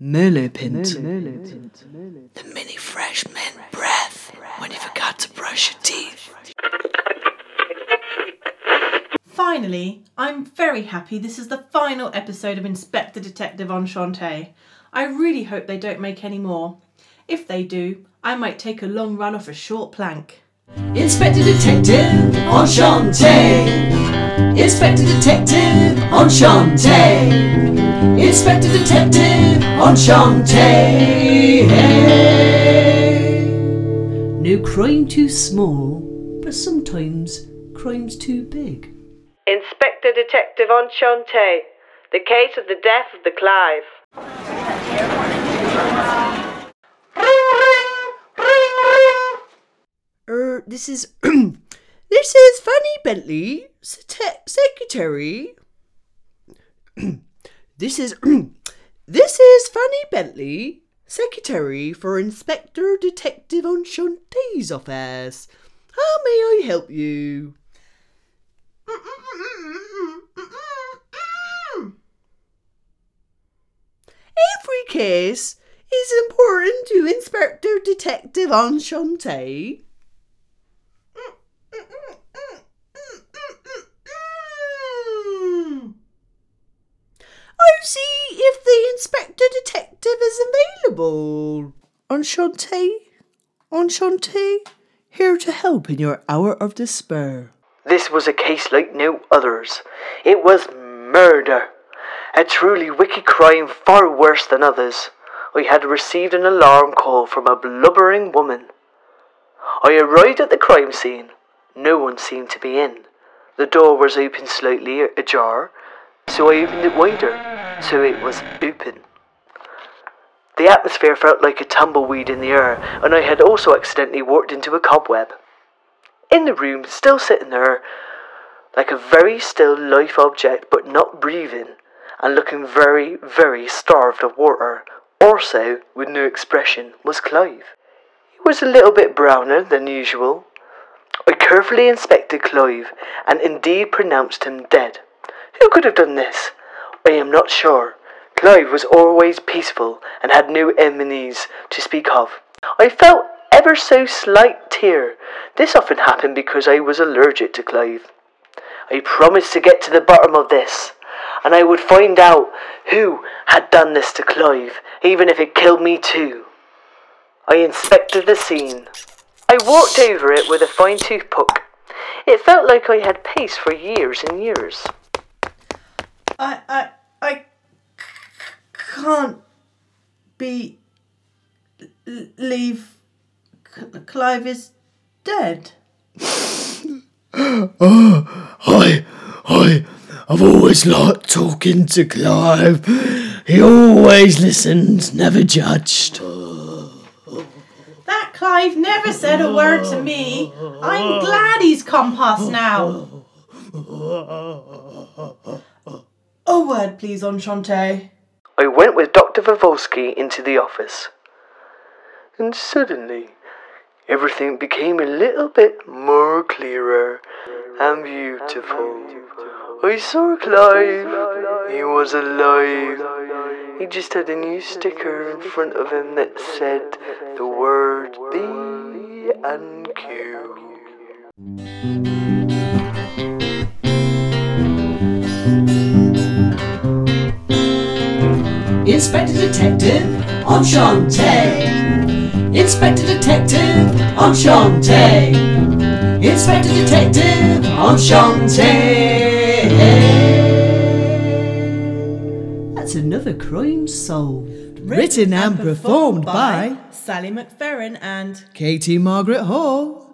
Millipint. The mini fresh mint breath when you forgot to brush your teeth. Finally, I'm very happy this is the final episode of Inspector Detective On Chan Tay. I really hope they don't make any more. If they do, I might take a long run off a short plank. Inspector Detective On Chan Tay. Inspector Detective On Chan Tay. Inspector Detective Enchante. No crime too small, but sometimes crime's too big. Inspector Detective On Chan Tay. The case of the death of the Clive. Er, this is this is Fanny Bentley, sete- secretary. this is this is Fanny Bentley, secretary for Inspector Detective On Chan Tay's office. How may I help you? Every case is important to Inspector Detective On Chan Tay. I'll see if the Inspector Detective is available. On Chan Tay, Enchante, here to help in your hour of despair. This was a case like no others. It was murder. A truly wicked crime far worse than others. I had received an alarm call from a blubbering woman. I arrived at the crime scene. No one seemed to be in. The door was open slightly ajar, so I opened it wider, so it was open. The atmosphere felt like a tumbleweed in the air, and I had also accidentally walked into a cobweb. In the room, still sitting there, like a very still life object, but not breathing, and looking very, very starved of water, also with no expression, was Clive. He was a little bit browner than usual. I carefully inspected Clive, and indeed pronounced him dead. Who could have done this? I am not sure. Clive was always peaceful and had no enemies to speak of. I felt ever so slight tear. This often happened because I was allergic to Clive. I promised to get to the bottom of this, and I would find out who had done this to Clive, even if it killed me too. I inspected the scene. I walked over it with a fine tooth pick. It felt like I had paced for years and years. I, I, can't be. leave. Clive is dead. I, I, I've always liked talking to Clive. He always listened, never judged. That Clive never said a word to me. I'm glad he's compost now. A word, please, On Chan Tay. I went with Dr. Vivolsky into the office. And suddenly, everything became a little bit more clearer and beautiful. I saw Clive. He was alive. He just had a new sticker in front of him that said the word B and Q. Inspector Detective On Chan Tay. Inspector Detective On Chan Tay. Inspector Detective On Chan Tay. That's another crime solved. Written and performed by Sally McFerran and Katie Margaret Hall.